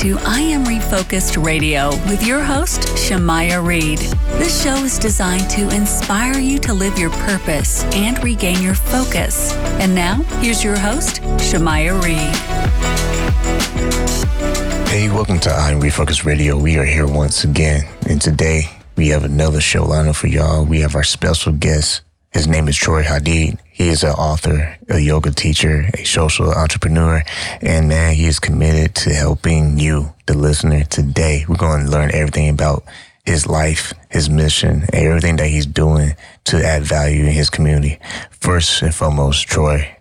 to I Am Refocused Radio with your host, Shamaya Reed. This show is designed to inspire you to live your purpose and regain your focus. And now, here's your host, Shamaya Reed. Hey, welcome to I Am Refocused Radio. We are here once again, and today we have another show lineup for y'all. We have our special guest. His name is Troy Hadeed. He is an author, a yoga teacher, a social entrepreneur, and man, he is committed to helping you, the listener, today. We're going to learn everything about his life, his mission, and everything that he's doing to add value in his community. First and foremost, Troy,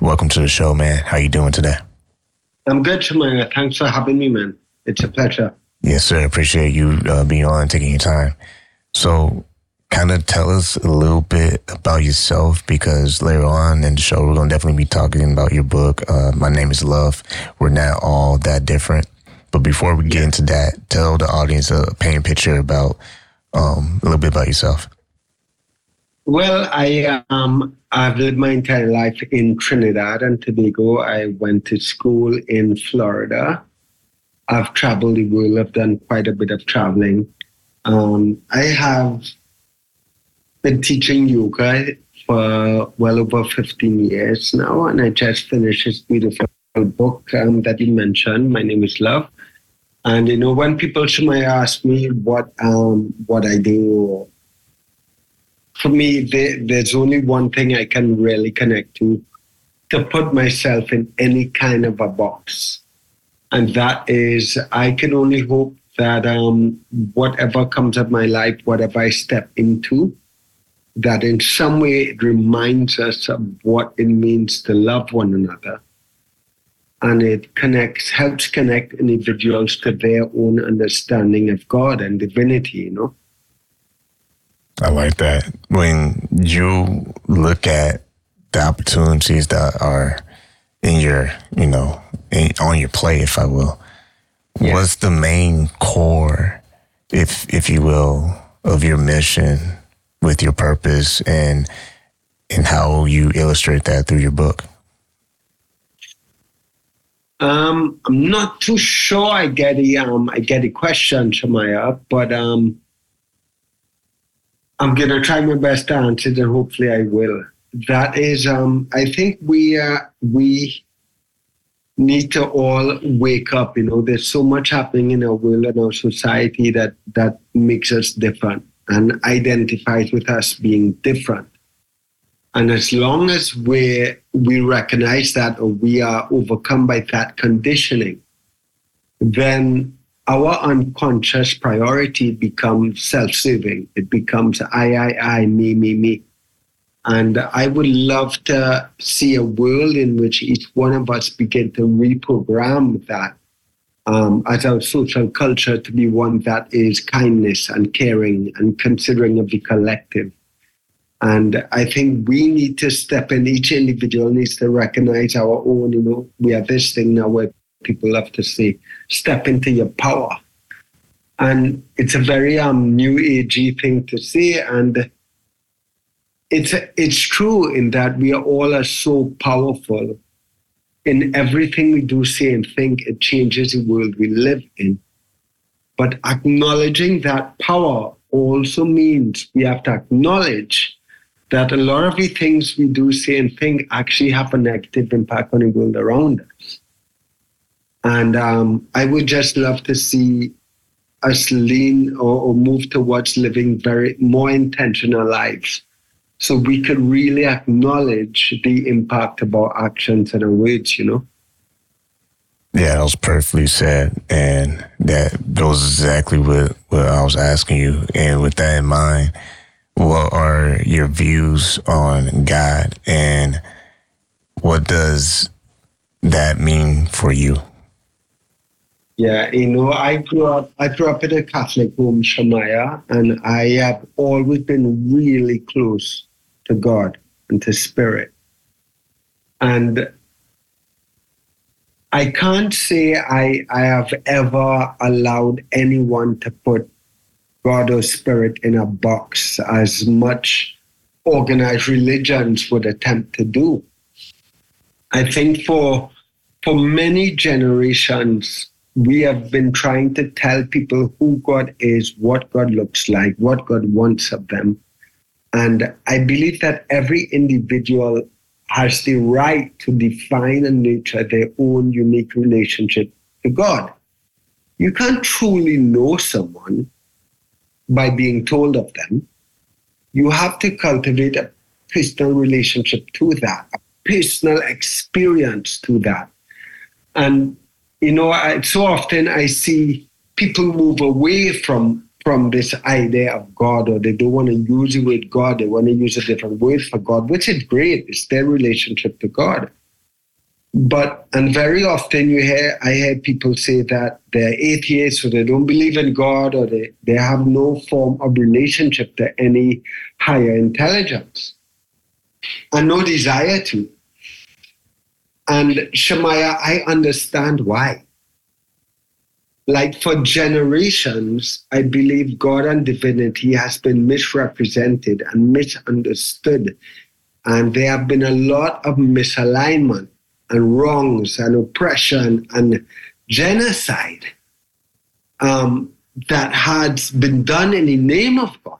welcome to the show, man. How you doing today? I'm good, Shamaya. Thanks for having me, man. It's a pleasure. Yes, sir. I appreciate you uh, being on, taking your time. So, kind of tell us a little bit about yourself because later on in the show, we're going to definitely be talking about your book. Uh, My name is Love. We're not all that different. But before we get into that, tell the audience a paint picture about um, a little bit about yourself. Well, I um, I've lived my entire life in Trinidad and Tobago. I went to school in Florida. I've traveled the world. I've done quite a bit of traveling. Um, I have been teaching yoga for well over 15 years now, and I just finished this beautiful book um, that you mentioned. My name is Love. And you know, when people might ask me what um, what I do, for me, there, there's only one thing I can really connect to: to put myself in any kind of a box, and that is, I can only hope that um, whatever comes of my life, whatever I step into, that in some way it reminds us of what it means to love one another and it connects helps connect individuals to their own understanding of god and divinity you know I like that. When you look at the opportunities that are in your, you know, in, on your plate, if I will, Yeah. what's the main core, if if you will, of your mission with your purpose and and how you illustrate that through your book? um, i'm not too sure i get the um, i get the question shamaya but um, i'm gonna try my best to answer it and hopefully i will that is um, i think we uh, we need to all wake up you know there's so much happening in our world and our society that that makes us different and identifies with us being different. And as long as we we recognize that or we are overcome by that conditioning then our unconscious priority becomes self-serving. It becomes i i i me me me. And I would love to see a world in which each one of us begin to reprogram that um, as our social culture to be one that is kindness and caring and considering of the collective. And I think we need to step in, each individual needs to recognize our own, you know, we have this thing now where people love to say, step into your power. And it's a very um, new agey thing to say. And it's it's true in that we are all are so powerful in everything we do say and think it changes the world we live in. But acknowledging that power also means we have to acknowledge that a lot of the things we do say and think actually have a negative impact on the world around us. And um, i would just love to see us lean or, or move towards living very more intentional lives so we could really acknowledge the impact of our actions and our words, you know? Yeah, that was perfectly said. And that goes exactly what, what I was asking you. And with that in mind, what are your views on God and what does that mean for you? Yeah, you know, I grew up I grew up in a Catholic home, Shamaya, and I have always been really close to God and to spirit. And I can't say I, I have ever allowed anyone to put God or spirit in a box as much organized religions would attempt to do. I think for for many generations, we have been trying to tell people who God is, what God looks like, what God wants of them. And I believe that every individual has the right to define and nurture their own unique relationship to God. You can't truly know someone by being told of them. You have to cultivate a personal relationship to that, a personal experience to that. And, you know, I, so often I see people move away from from this idea of God, or they don't want to use the word God, they want to use a different word for God, which is great. It's their relationship to God. But and very often you hear I hear people say that they're atheists or they don't believe in God or they, they have no form of relationship to any higher intelligence and no desire to. And Shemaya, I understand why. Like for generations, I believe God and divinity has been misrepresented and misunderstood. And there have been a lot of misalignment and wrongs and oppression and genocide um, that has been done in the name of God.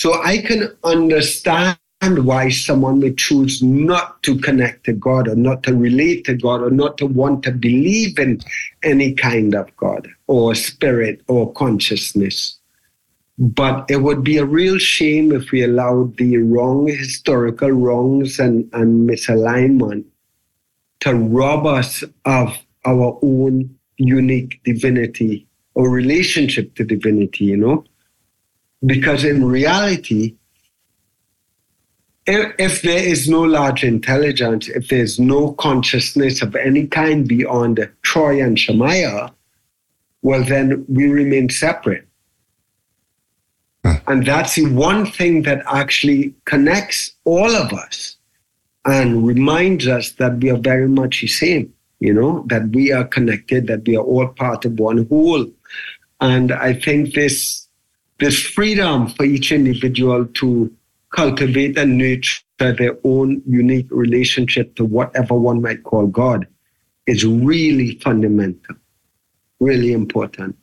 So I can understand why someone may choose not to connect to God or not to relate to God or not to want to believe in any kind of God or spirit or consciousness. But it would be a real shame if we allowed the wrong historical wrongs and, and misalignment to rob us of our own unique divinity or relationship to divinity, you know? Because in reality, if, if there is no large intelligence, if there's no consciousness of any kind beyond Troy and Shemaiah, well, then we remain separate. And that's the one thing that actually connects all of us and reminds us that we are very much the same, you know, that we are connected, that we are all part of one whole. And I think this this freedom for each individual to cultivate and nurture their own unique relationship to whatever one might call God is really fundamental, really important.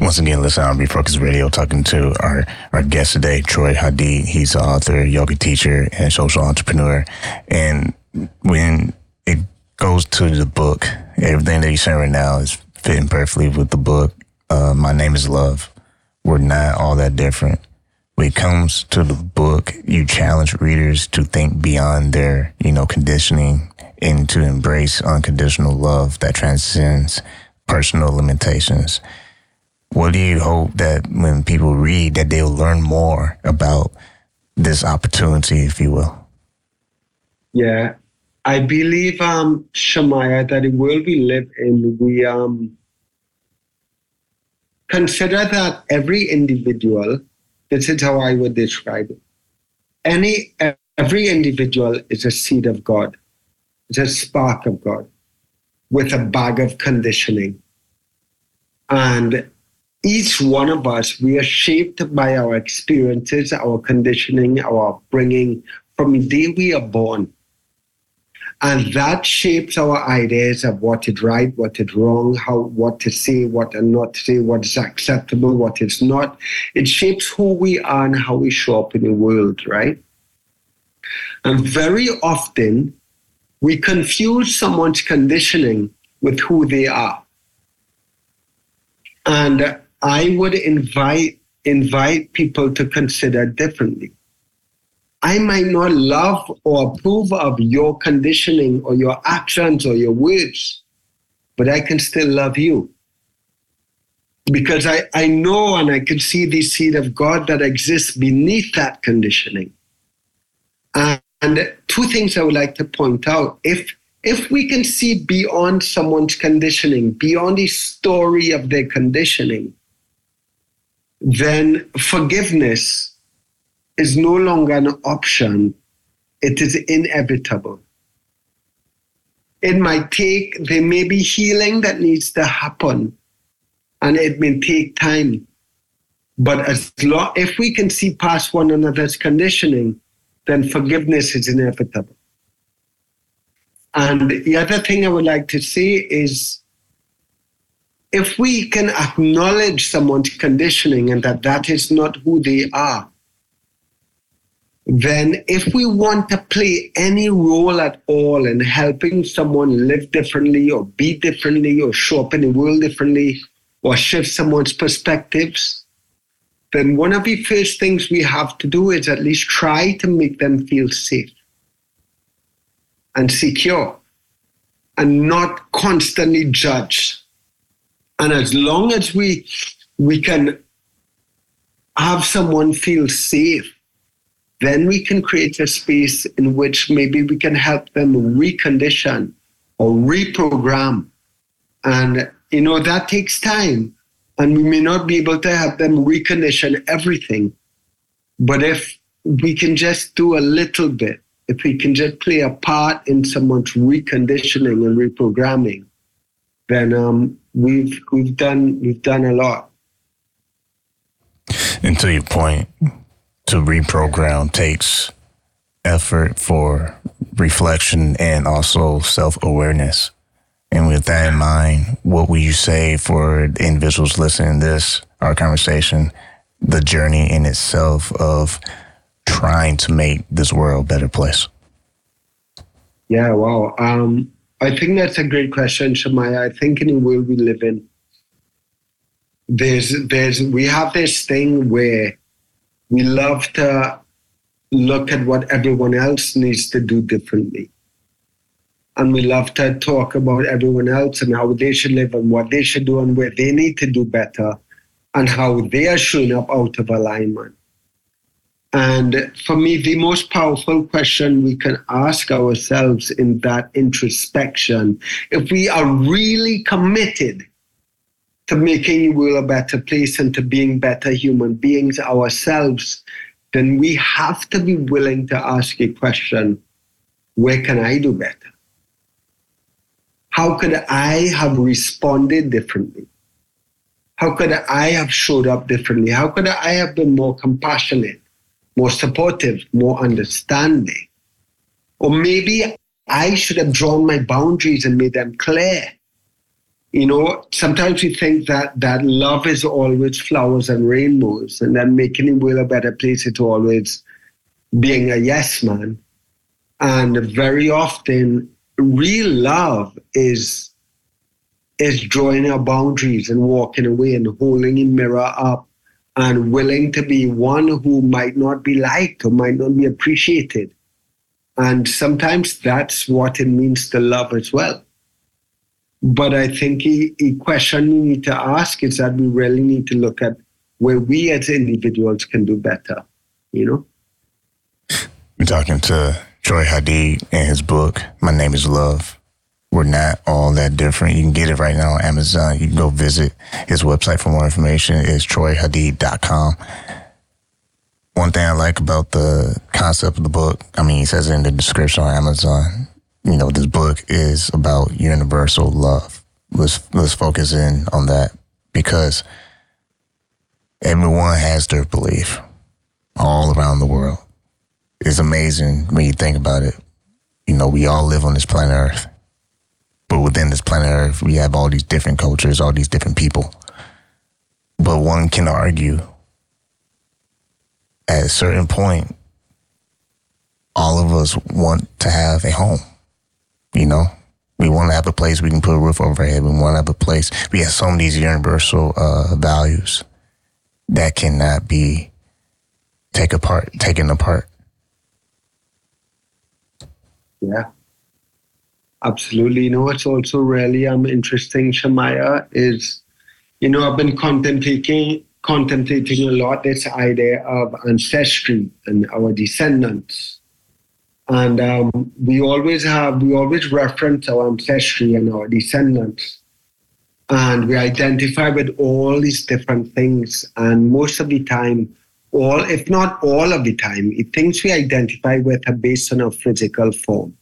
Once again, listen on Refocus Radio, talking to our, our guest today, Troy Hadeed. He's an author, yoga teacher, and social entrepreneur. And when it goes to the book, everything that he's saying right now is fitting perfectly with the book. Uh, My name is Love. We're not all that different. When it comes to the book, you challenge readers to think beyond their, you know, conditioning and to embrace unconditional love that transcends personal limitations. What do you hope that when people read that they'll learn more about this opportunity, if you will? Yeah, I believe, um, Shemaiah, that the world we live in, we um, consider that every individual, this is how I would describe it. Any every individual is a seed of God. It's a spark of God with a bag of conditioning. And each one of us, we are shaped by our experiences, our conditioning, our upbringing from the day we are born. And that shapes our ideas of what is right, what is wrong, how what to say, what and not to say, what is acceptable, what is not. It shapes who we are and how we show up in the world, right? And very often we confuse someone's conditioning with who they are. And I would invite invite people to consider differently. I might not love or approve of your conditioning or your actions or your words, but I can still love you. Because I, I know and I can see the seed of God that exists beneath that conditioning. And, and two things I would like to point out. If if we can see beyond someone's conditioning, beyond the story of their conditioning, then forgiveness is no longer an option, it is inevitable. It might take, there may be healing that needs to happen, and it may take time. But as long, if we can see past one another's conditioning, then forgiveness is inevitable. And the other thing I would like to say is if we can acknowledge someone's conditioning and that that is not who they are, then if we want to play any role at all in helping someone live differently or be differently or show up in the world differently or shift someone's perspectives, then one of the first things we have to do is at least try to make them feel safe and secure and not constantly judge. And as long as we we can have someone feel safe, then we can create a space in which maybe we can help them recondition or reprogram. And you know that takes time. And we may not be able to help them recondition everything. But if we can just do a little bit, if we can just play a part in someone's reconditioning and reprogramming, then um, we've we've done we've done a lot. And to your point, to reprogram takes effort for reflection and also self awareness. And with that in mind, what would you say for individuals listening to this, our conversation, the journey in itself of trying to make this world a better place? Yeah, wow. Um, I think that's a great question, Shamaya. I think in the world we live in, there's there's we have this thing where we love to look at what everyone else needs to do differently and we love to talk about everyone else and how they should live and what they should do and where they need to do better and how they are showing up out of alignment. And for me, the most powerful question we can ask ourselves in that introspection, if we are really committed to making the world a better place and to being better human beings ourselves, then we have to be willing to ask a question where can I do better? How could I have responded differently? How could I have showed up differently? How could I have been more compassionate, more supportive, more understanding? Or maybe I should have drawn my boundaries and made them clear. You know, sometimes we think that that love is always flowers and rainbows, and that making the world a better place is always being a yes man. And very often real love is is drawing our boundaries and walking away and holding a mirror up and willing to be one who might not be liked or might not be appreciated. And sometimes that's what it means to love as well. But I think a, a question we need to ask is that we really need to look at where we as individuals can do better, you know? We're talking to Troy Hadeed in his book, My Name is Love. We're not all that different. You can get it right now on Amazon. You can go visit his website for more information. It's troyhadeed.com. One thing I like about the concept of the book, I mean, he says it in the description on Amazon. You know, this book is about universal love. Let's let's focus in on that because everyone has their belief all around the world is amazing when you think about it. You know, we all live on this planet Earth. But within this planet Earth, we have all these different cultures, all these different people. But one can argue at a certain point, all of us want to have a home. You know, we want to have a place we can put a roof over our head. We want to have a place. We have some of these universal uh, values that cannot be take apart, taken apart. Yeah. Absolutely. You know what's also really um interesting, Shamaya, is you know, I've been contemplating contemplating a lot this idea of ancestry and our descendants. And um, we always have we always reference our ancestry and our descendants. And we identify with all these different things. And most of the time, all, if not all of the time, the things we identify with are based on our physical form.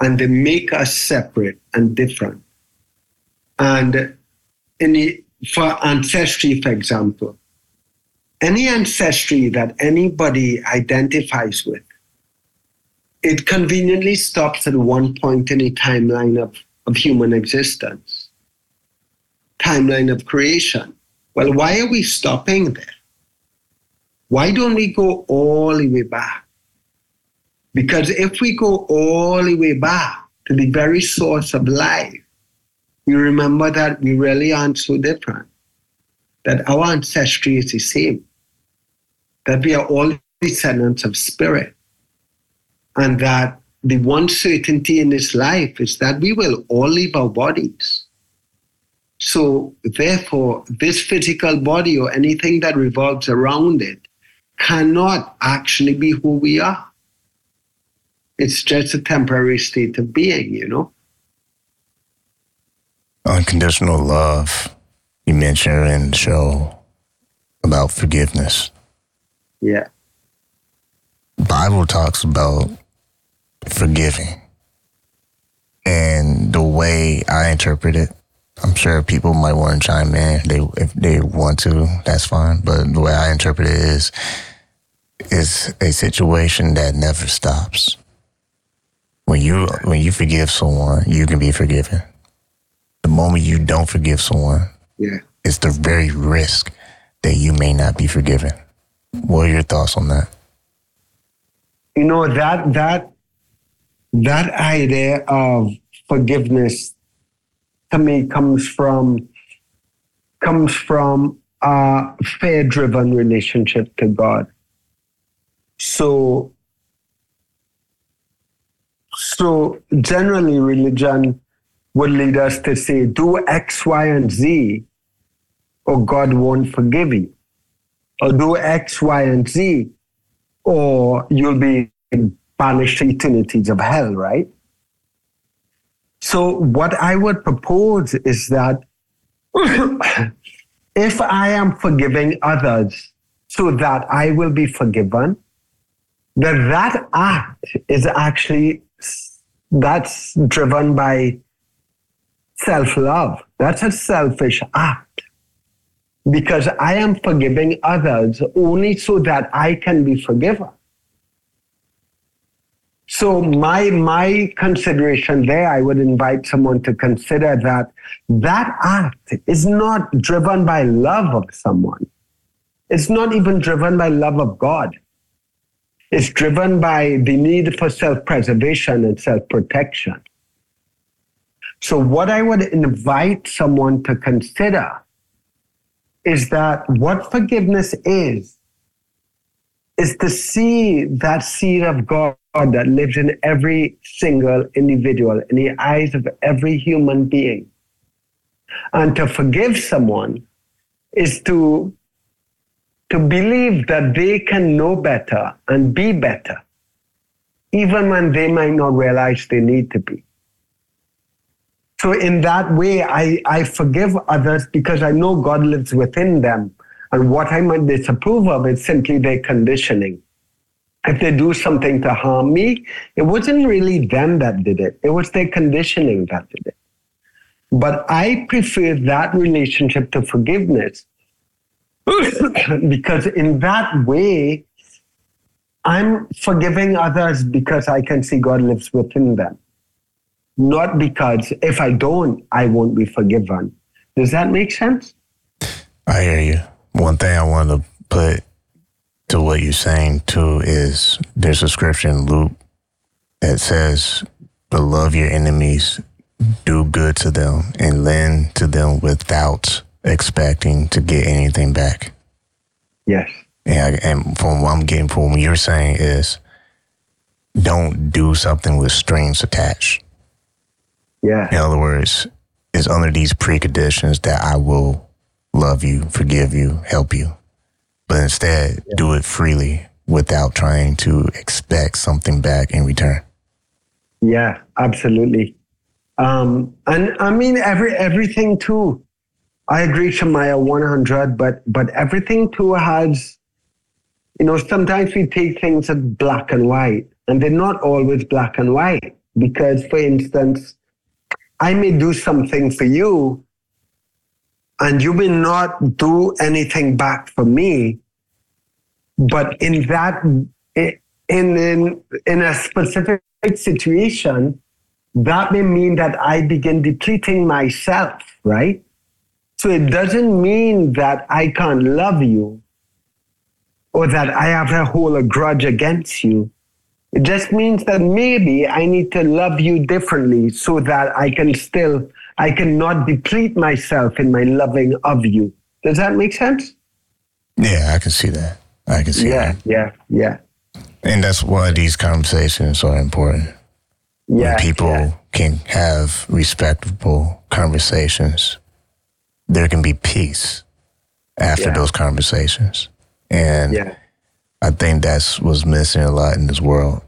And they make us separate and different. And in the, for ancestry, for example, any ancestry that anybody identifies with it conveniently stops at one point in a timeline of, of human existence, timeline of creation. Well, why are we stopping there? Why don't we go all the way back? Because if we go all the way back to the very source of life, we remember that we really aren't so different, that our ancestry is the same, that we are all descendants of spirit, and that the one certainty in this life is that we will all leave our bodies. So, therefore, this physical body or anything that revolves around it cannot actually be who we are. It's just a temporary state of being, you know? Unconditional love. You mentioned in the show about forgiveness. Yeah. Bible talks about forgiving. And the way I interpret it, I'm sure people might want to chime in. They if they want to, that's fine. But the way I interpret it is is a situation that never stops. When you when you forgive someone, you can be forgiven. The moment you don't forgive someone, yeah, it's the very risk that you may not be forgiven. What are your thoughts on that? You know that that that idea of forgiveness to me comes from comes from a fear driven relationship to God. So so generally religion would lead us to say do X, Y, and Z, or God won't forgive you. Or do X, Y, and Z, or you'll be banished to eternities of hell, right? So, what I would propose is that if I am forgiving others so that I will be forgiven, that that act is actually that's driven by self-love. That's a selfish act because I am forgiving others only so that I can be forgiven. So my my consideration there, I would invite someone to consider that that act is not driven by love of someone. It's not even driven by love of God. It's driven by the need for self-preservation and self-protection. So what I would invite someone to consider is that what forgiveness is, is to see that seed of God that lives in every single individual, in the eyes of every human being. And to forgive someone is to, to believe that they can know better and be better, even when they might not realize they need to be. So in that way, I, I forgive others because I know God lives within them. And what I might disapprove of is simply their conditioning if they do something to harm me, it wasn't really them that did it. It was their conditioning that did it. But I prefer that relationship to forgiveness because in that way, I'm forgiving others because I can see God lives within them. Not because if I don't, I won't be forgiven. Does that make sense? I hear you. One thing I want to put to what you're saying too is there's a scripture in Luke that says, "But love your enemies, do good to them, and lend to them without expecting to get anything back." Yes. Yeah, and from what I'm getting from what you're saying is, don't do something with strings attached. Yeah. In other words, it's under these preconditions that I will love you, forgive you, help you but instead yeah. do it freely without trying to expect something back in return. Yeah, absolutely. Um, and I mean, every everything too. I agree, Shemaiah, 100, but, but everything too has, you know, sometimes we take things as black and white, and they're not always black and white. Because, for instance, I may do something for you, and you may not do anything back for me, but in that in, in, in a specific situation, that may mean that I begin depleting myself, right? So it doesn't mean that I can't love you or that I have to hold a grudge against you. It just means that maybe I need to love you differently so that I can still, I cannot deplete myself in my loving of you. Does that make sense? Yeah, I can see that. I can see yeah, that. Yeah, yeah, yeah. And that's why these conversations are important. yeah. When people yeah. can have respectable conversations, there can be peace after Yeah. those conversations. And Yeah. I think that's what's missing a lot in this world.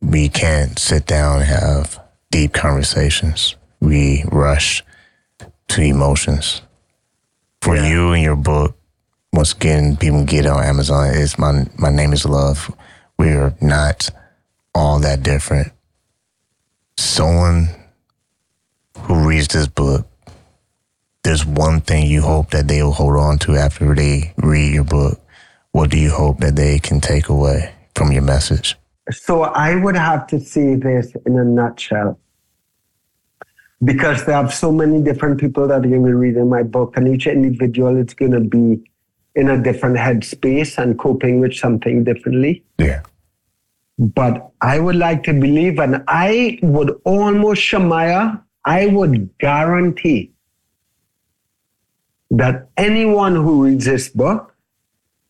We can't sit down and have deep conversations. We rush to emotions. For Yeah. you and your book, once again, people get on Amazon. It's my my name is Love. We are not all that different. Someone who reads this book, there's one thing you hope that they will hold on to after they read your book. What do you hope that they can take away from your message? So I would have to say this in a nutshell. Because there are so many different people that are going to be reading my book, and each individual is going to be in a different headspace and coping with something differently. Yeah. But I would like to believe, and I would almost, Shamaya, I would guarantee that anyone who reads this book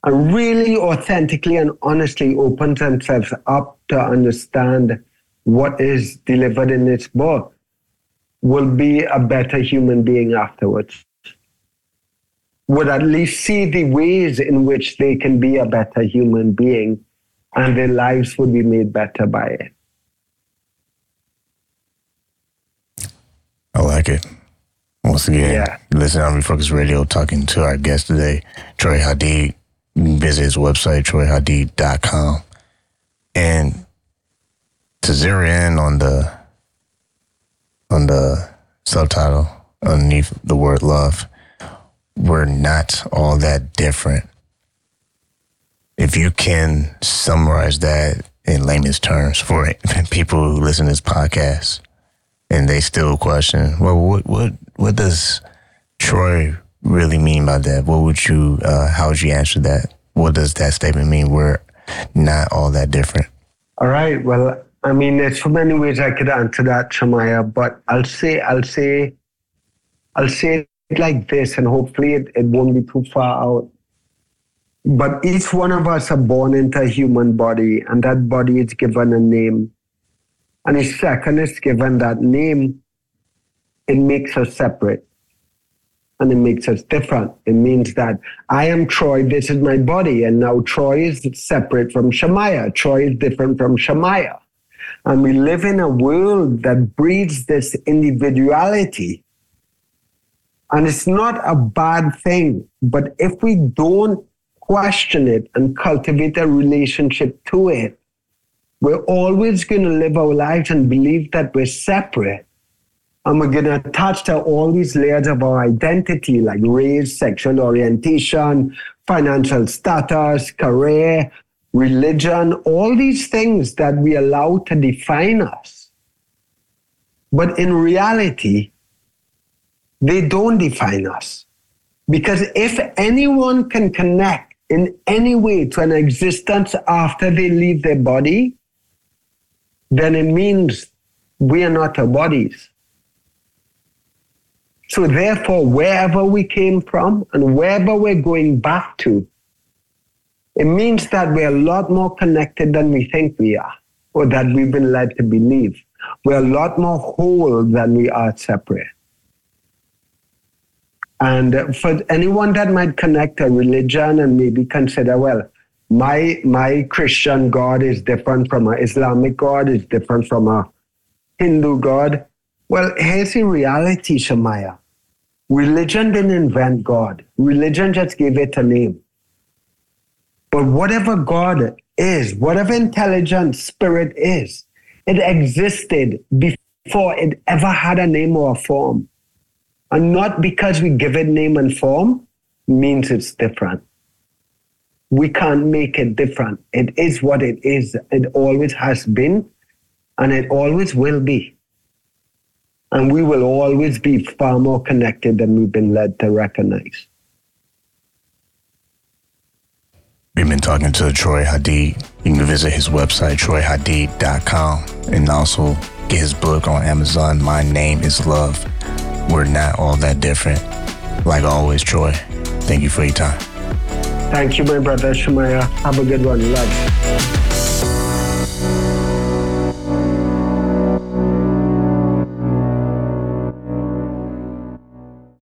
and really authentically and honestly opens themselves up to understand what is delivered in this book will be a better human being afterwards. Would at least see the ways in which they can be a better human being and their lives would be made better by it. I like it. Once again, Yeah. listen on Refocus Radio talking to our guest today, Troy Hadeed. Visit his website, troyhadeed.com. And to zero in on the on the subtitle underneath the word love, we're not all that different. If you can summarize that in layman's terms for people who listen to this podcast, and they still question, well, what what what does Troy really mean by that? What would you, uh, how would you answer that? What does that statement mean? We're not all that different. All right. Well, I mean, there's so many ways I could answer that, Shamaya, but I'll say, I'll say, I'll say it like this, and hopefully it, it won't be too far out. But each one of us are born into a human body, and that body is given a name. And the second is given that name, it makes us separate and it makes us different. It means that I am Troy, this is my body, and now Troy is separate from Shemaiah. Troy is different from Shemaiah. And we live in a world that breeds this individuality. And it's not a bad thing, but if we don't question it and cultivate a relationship to it, we're always going to live our lives and believe that we're separate. And we're going to attach to all these layers of our identity, like race, sexual orientation, financial status, career, religion, all these things that we allow to define us. But in reality, they don't define us. Because if anyone can connect in any way to an existence after they leave their body, then it means we are not our bodies. So therefore, wherever we came from and wherever we're going back to, it means that we're a lot more connected than we think we are, or that we've been led to believe. We're a lot more whole than we are separate. And uh, for anyone that might connect a religion and maybe consider, well, my my Christian God is different from a Islamic God, is different from a Hindu God. Well, here's the reality, Shamaya. Religion didn't invent God. Religion just gave it a name. But whatever God is, whatever intelligent spirit is, it existed before it ever had a name or a form. And not because we give it name and form means it's different. we can't make it different. It is what it is. It always has been, and it always will be. And we will always be far more connected than we've been led to recognize. We've been talking to Troy Hadeed. You can visit his website, troyhadeed.com, and also get his book on Amazon, My Name is Love. We're not all that different. Like always, Troy, thank you for your time. Thank you, my brother Shemaiah. Have a good one. Love.